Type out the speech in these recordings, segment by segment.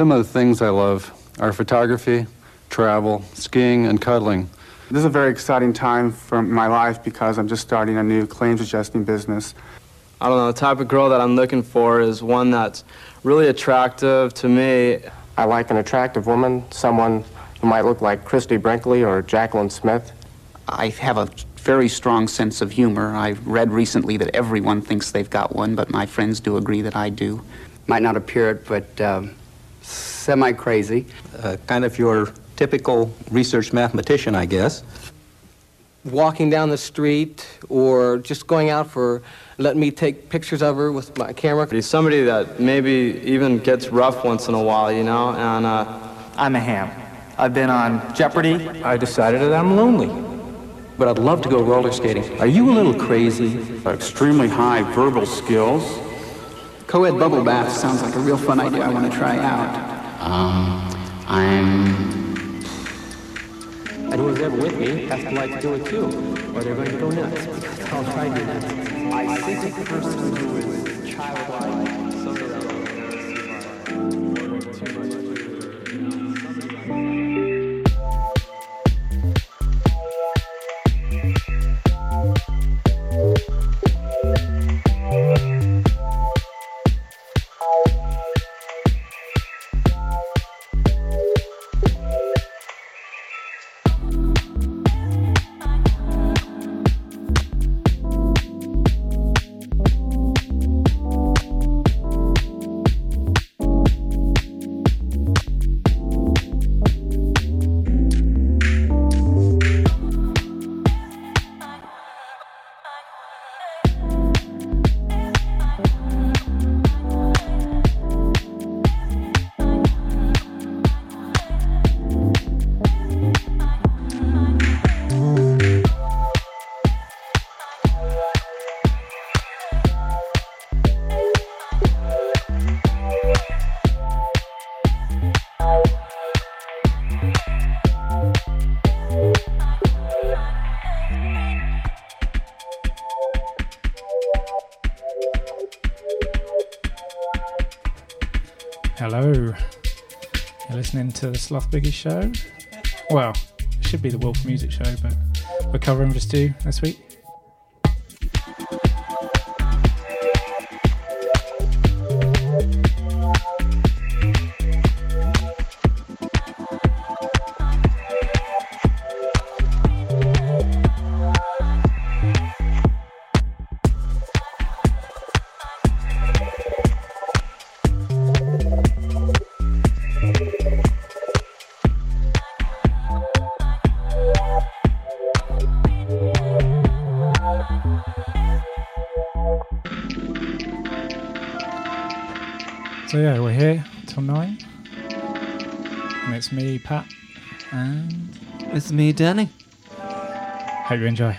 Some of the things I love are photography, travel, skiing, and cuddling. This is a very exciting time for my life because I'm just starting a new claims adjusting business. I don't know, the type of girl that I'm looking for is one that's really attractive to me. I like an attractive woman, someone who might look like Christie Brinkley or Jaclyn Smith. I have a very strong sense of humor. I've read recently that everyone thinks they've got one, but my friends do agree that I do. Might not appear it, but um, semi crazy. Uh, kind of your typical research mathematician, I guess. Walking down the street or just going out for let me take pictures of her with my camera. He's somebody that maybe even gets rough once in a while, you know, and uh, I'm a ham. I've been on Jeopardy. I decided that I'm lonely, but I'd love to go roller skating. Are you a little crazy? Extremely high verbal skills. Co-ed bubble bath sounds like a real fun idea I want to try out. Um, I'm and who's ever with me has to like to do it too, or they're going to go nuts because I'll try to do nuts. I think a person who is childlike, Hello. To the Sloth Biggie show. Well, it should be the Wolf Music show, but we're covering just two this week. It's me, Pat, and it's me, Danny. Hope you enjoy.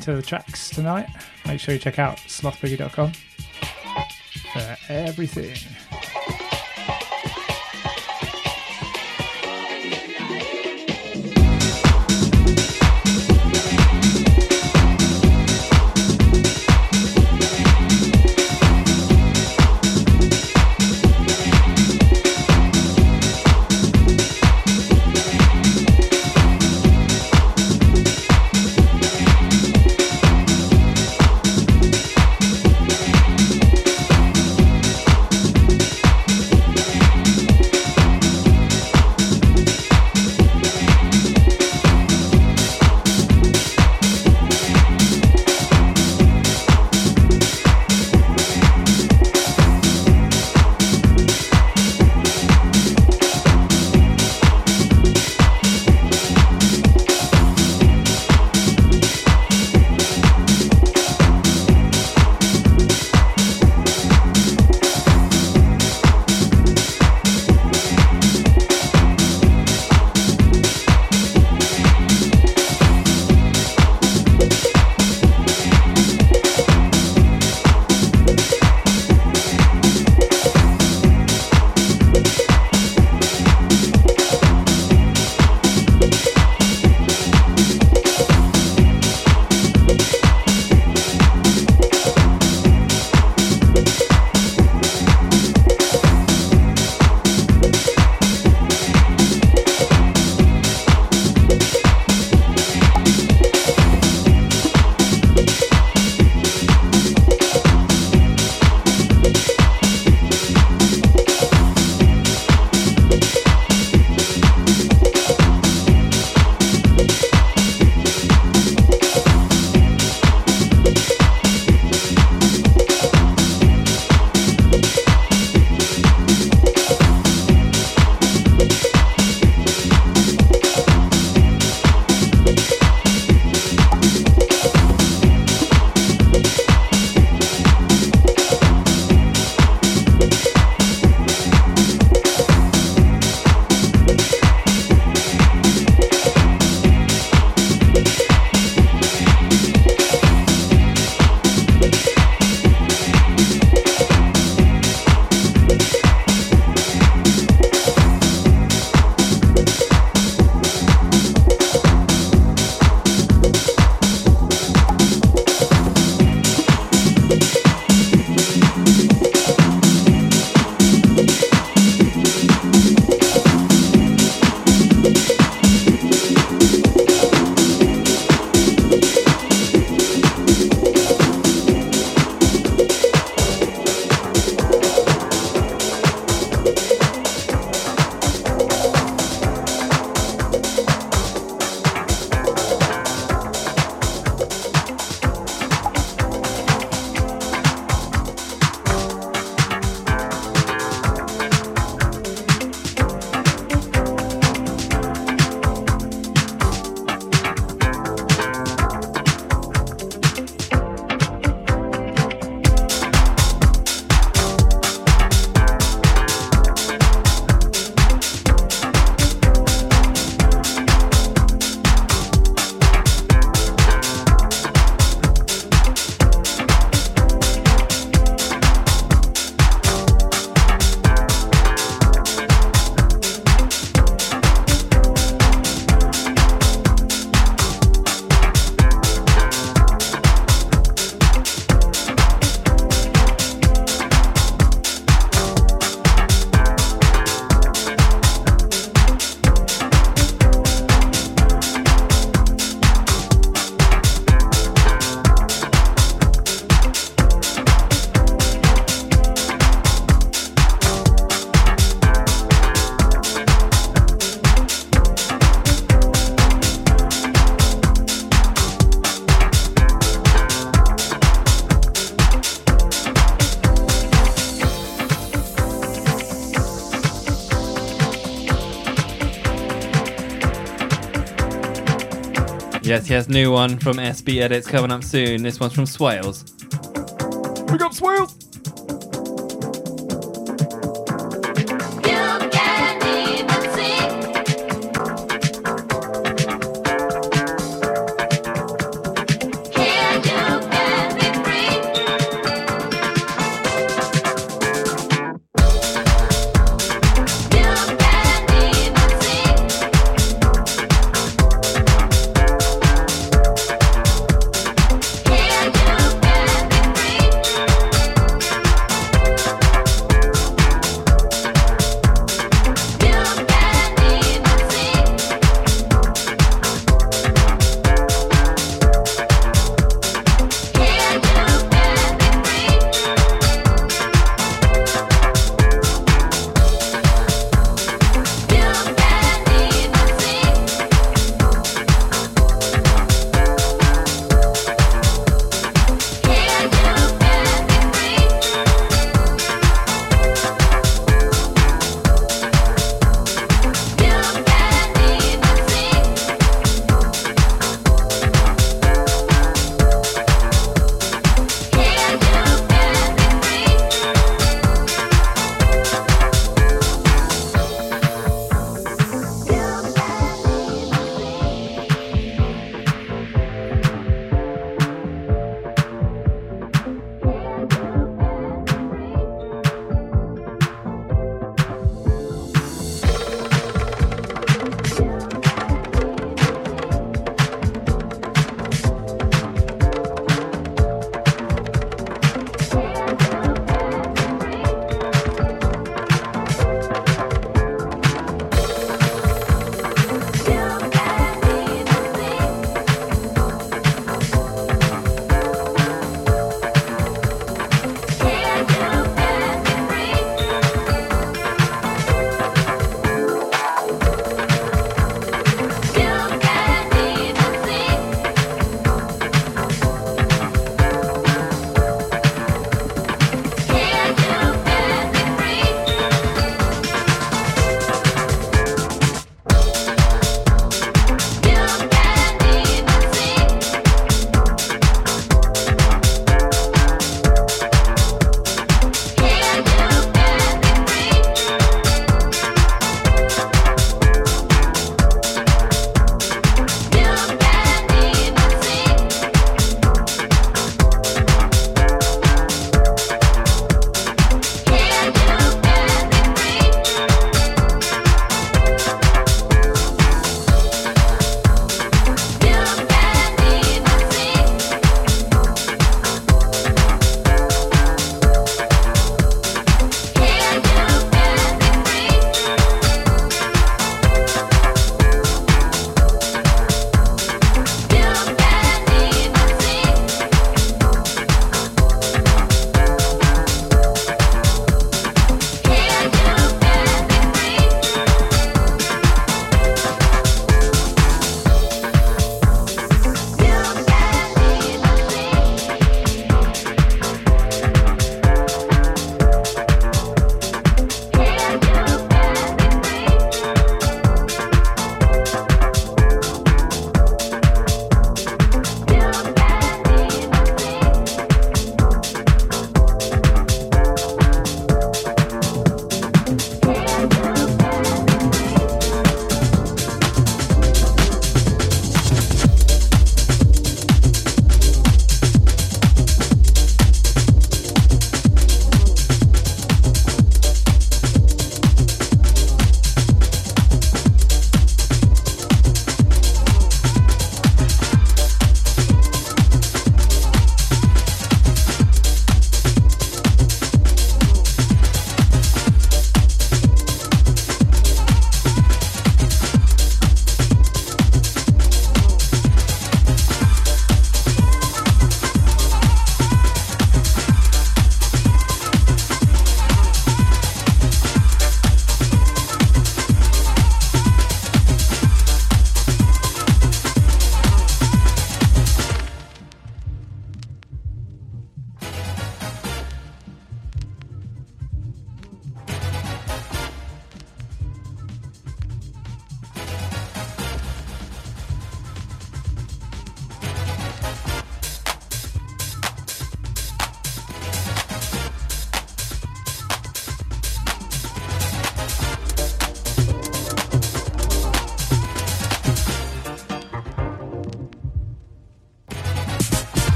Into the tracks tonight, make sure you check out slothboogie.com for everything. Yes, yes, new one from SB Edits coming up soon. This one's from Swales. Big up Swales!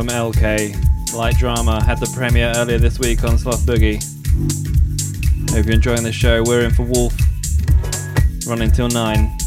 From LK, Light Drama, had the premiere earlier this week on Sloth Boogie. Hope you're enjoying the show. We're in for Wolf, running till 9.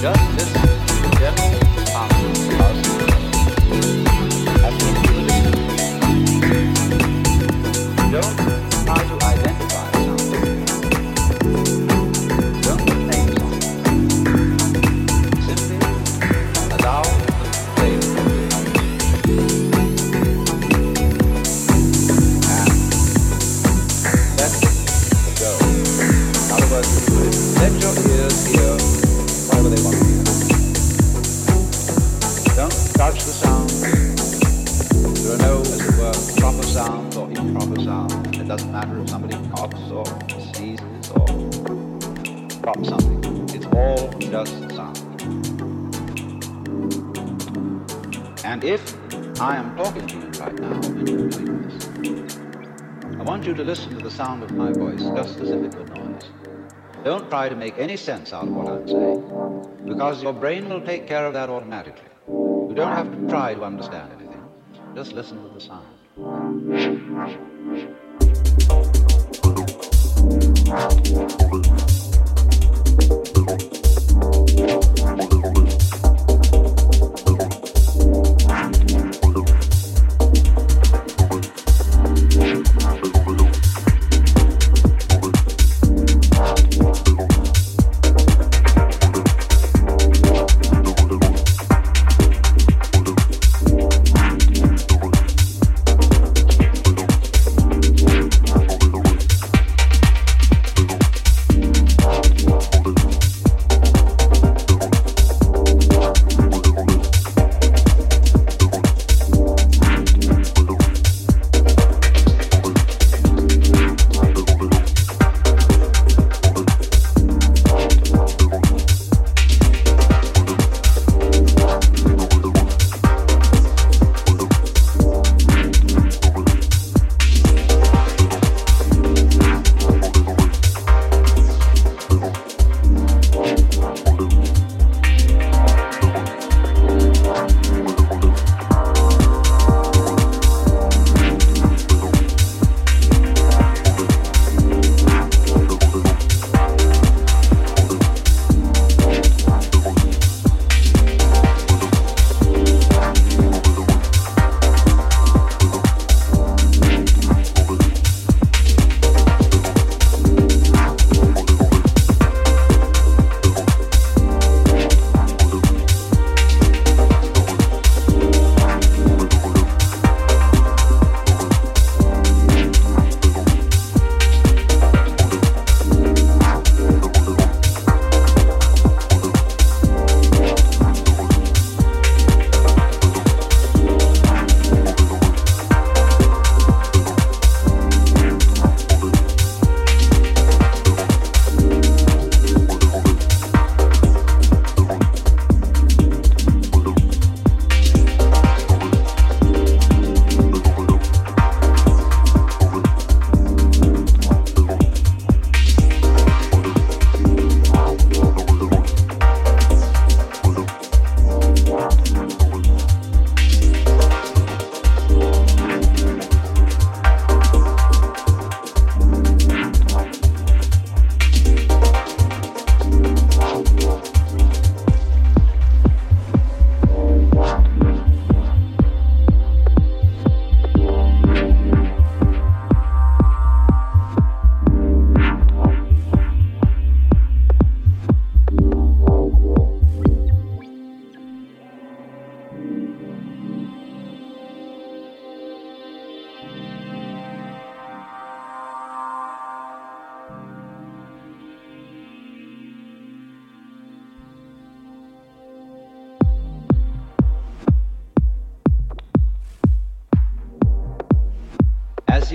Touch Don't try to make any sense out of what I'm saying, because your brain will take care of that automatically. You don't have to try to understand anything. Just listen to the sound.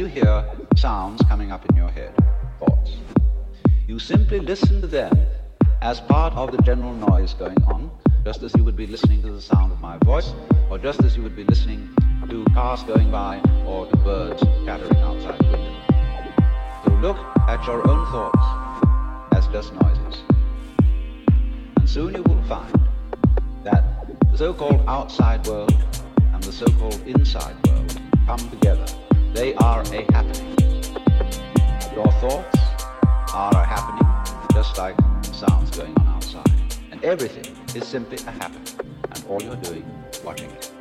You hear sounds coming up in your head, thoughts. You simply listen to them as part of the general noise going on, just as you would be listening to the sound of my voice, or just as you would be listening to cars going by or to birds chattering outside the window. So look at your own thoughts as just noises. And soon you will find that the so-called outside world and the so-called inside world come together. They are a happening. Your thoughts are a happening, just like sounds going on outside. And everything is simply a happening. And all you're doing, watching it.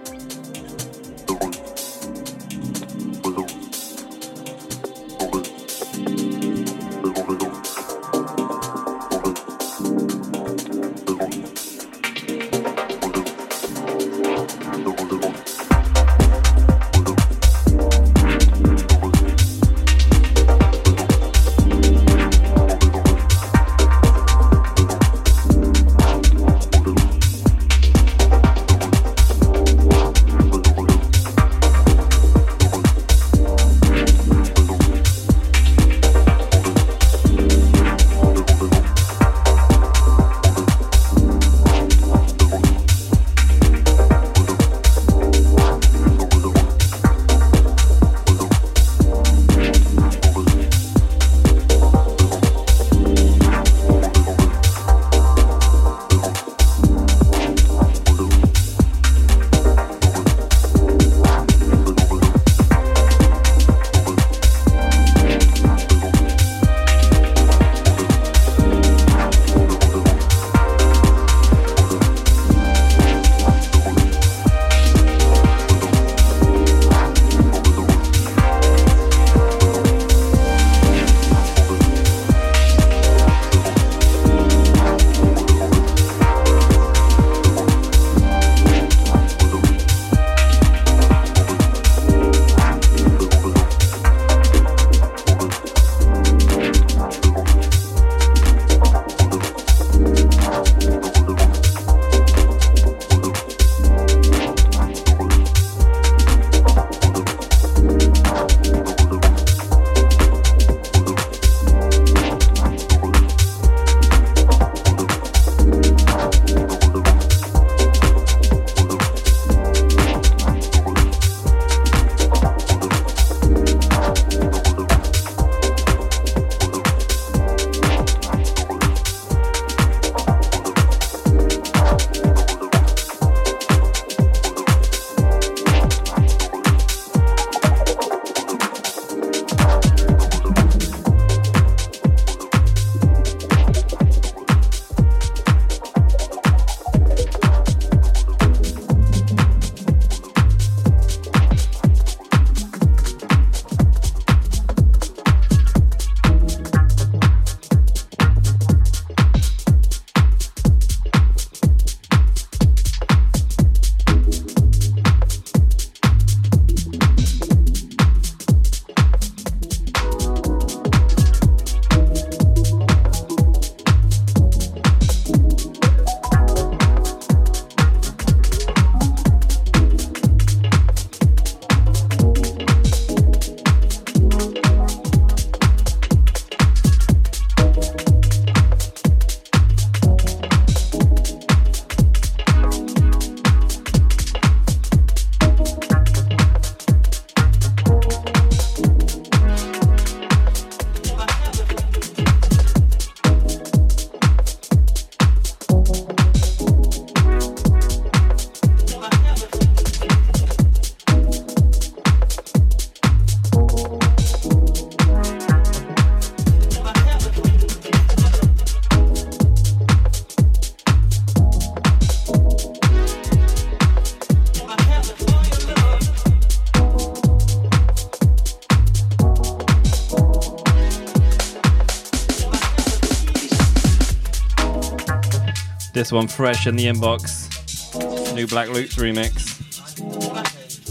This one fresh in the inbox. New Black Loops remix.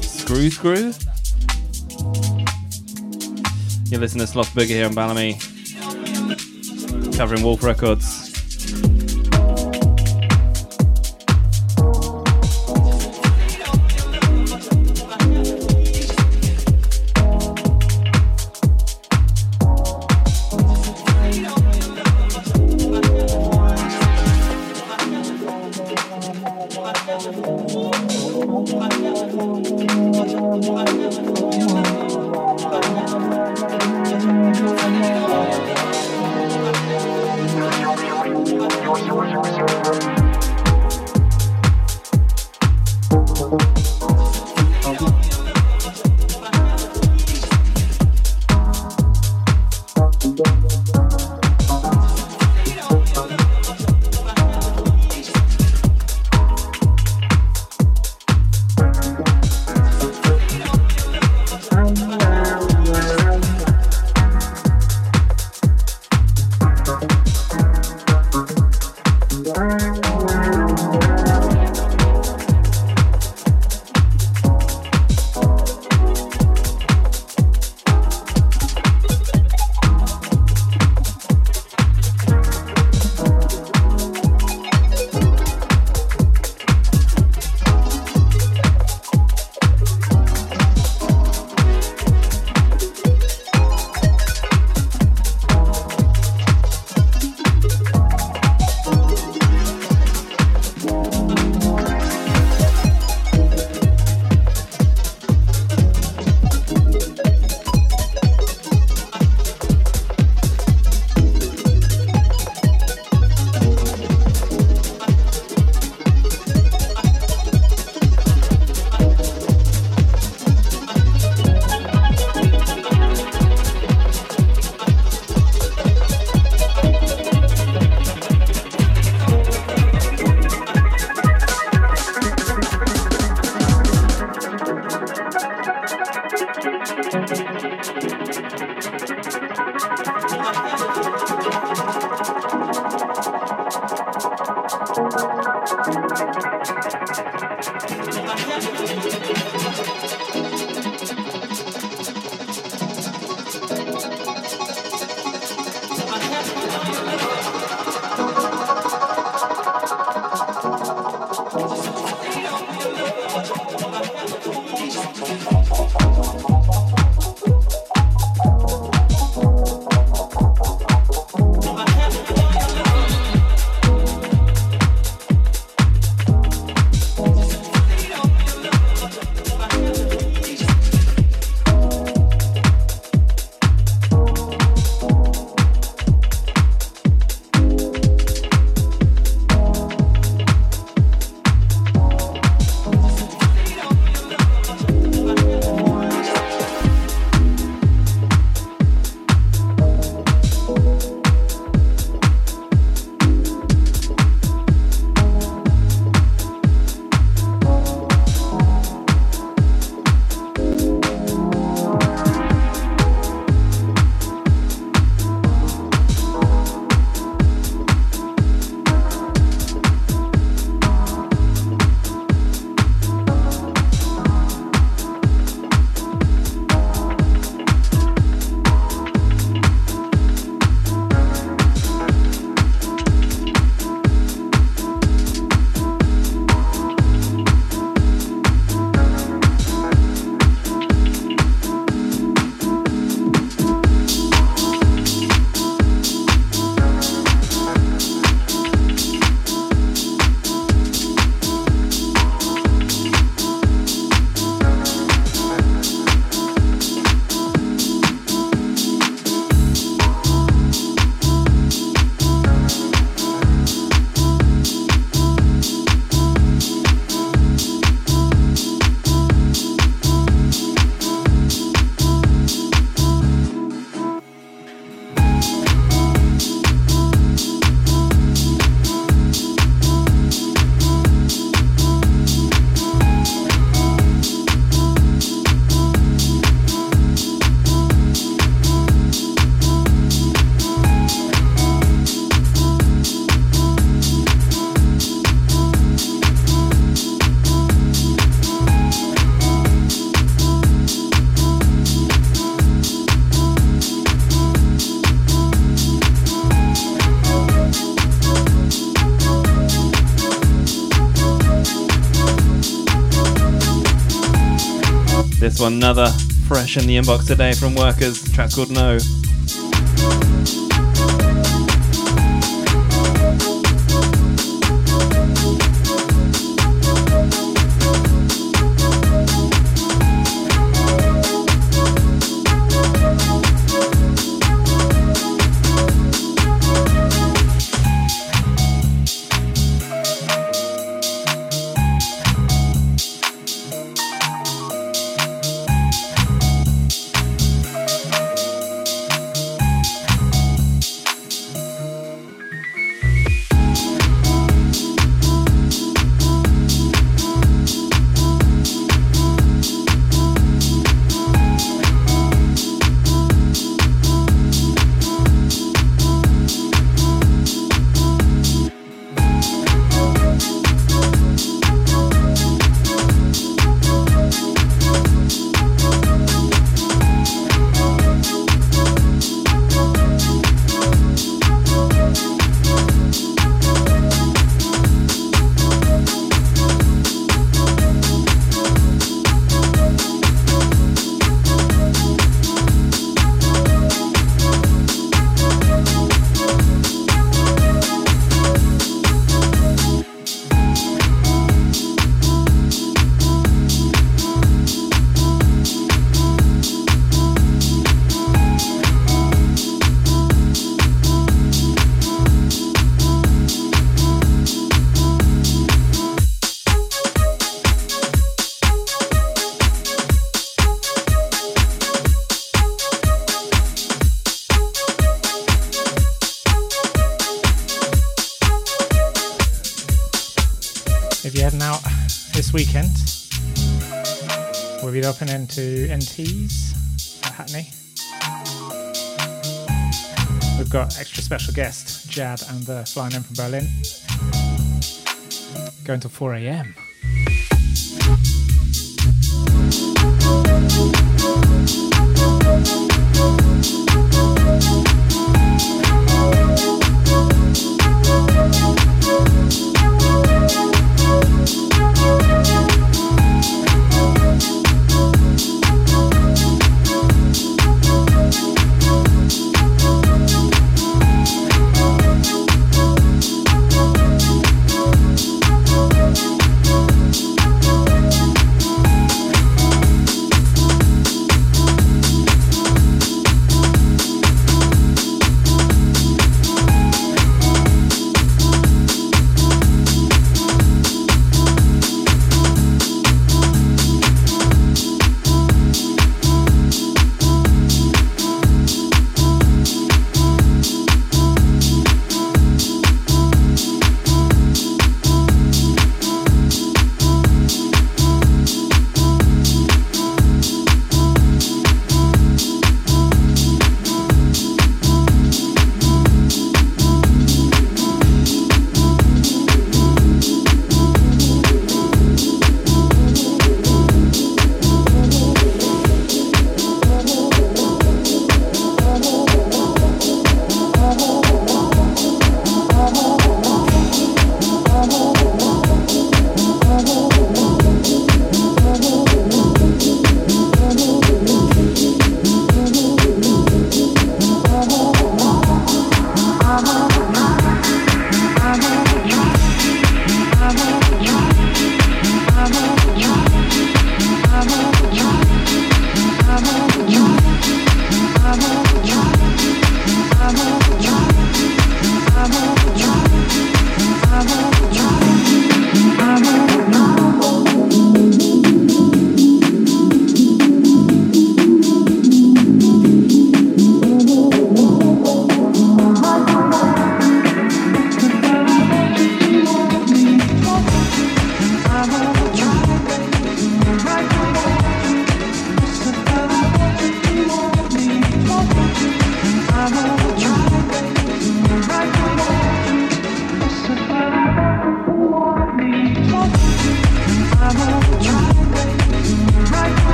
Screw Screw? You listen to Sloth Boogie here on Bellamy. Covering Wolf Records. Another fresh in the inbox today from Workers. Track's called No. NT's at Hackney. We've got extra special guest Jad and the flying in from Berlin. Going till 4 a.m.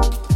Bye.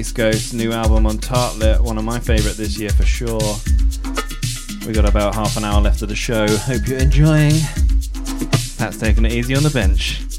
Space Ghost, new album on Tartelet, one of my favourite this year for sure. We got about half an hour left of the show. Hope you're enjoying. Pat's taking it easy on the bench.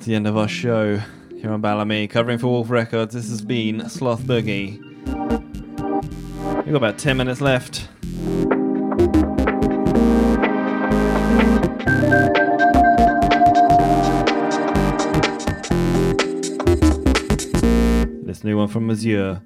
at the end of our show here on Balamii, covering for Wolf Records. This has been Sloth Boogie. We've got about 10 minutes left. This new one from Mazur.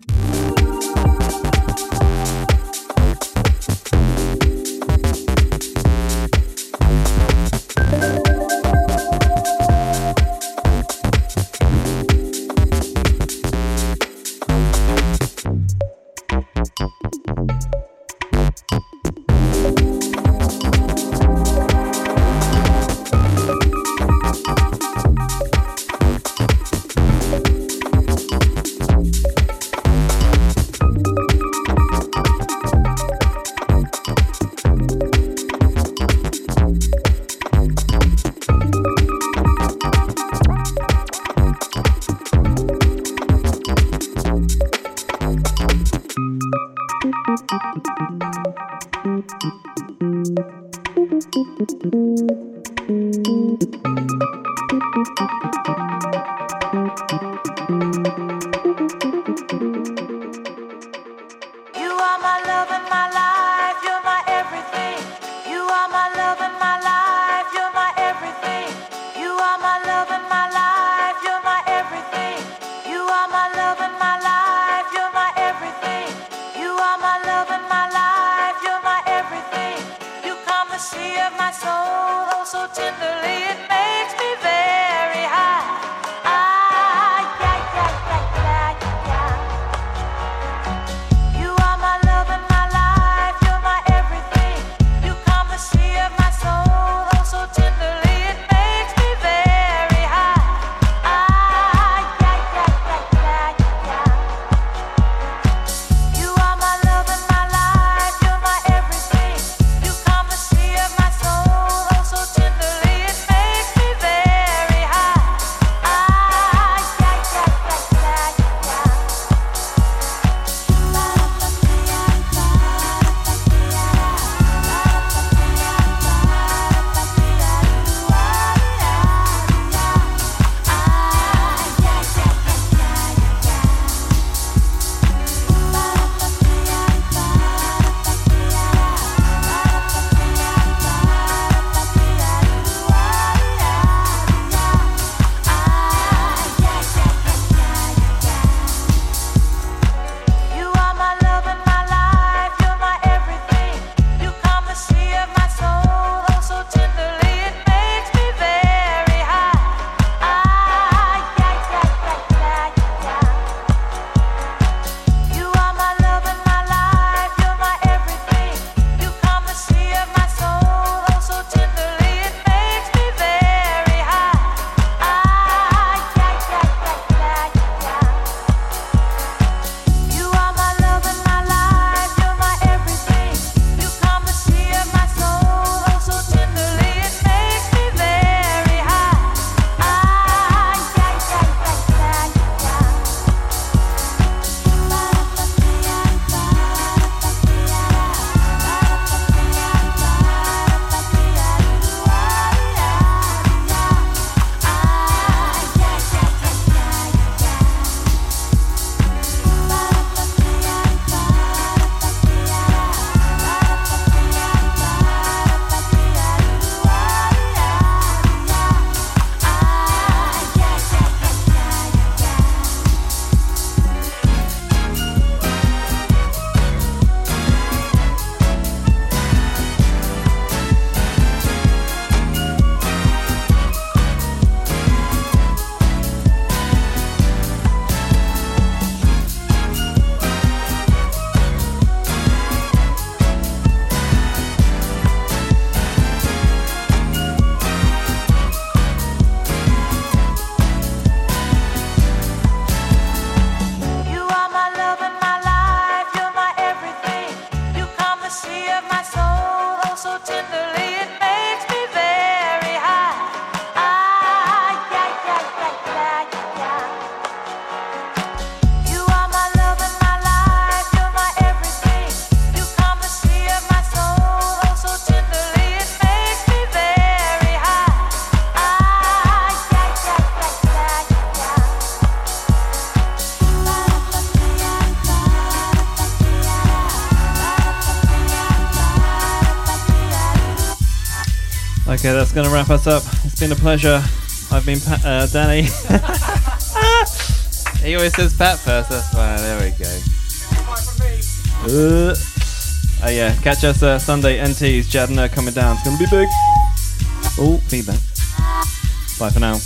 Going to wrap us up. It's been a pleasure. I've been pa- uh, Danny. He always says Pat first. That's why. There we go. Uh, uh, yeah, catch us uh, Sunday. NT's Jadna coming down. It's going to be big. Oh, feedback. Bye for now.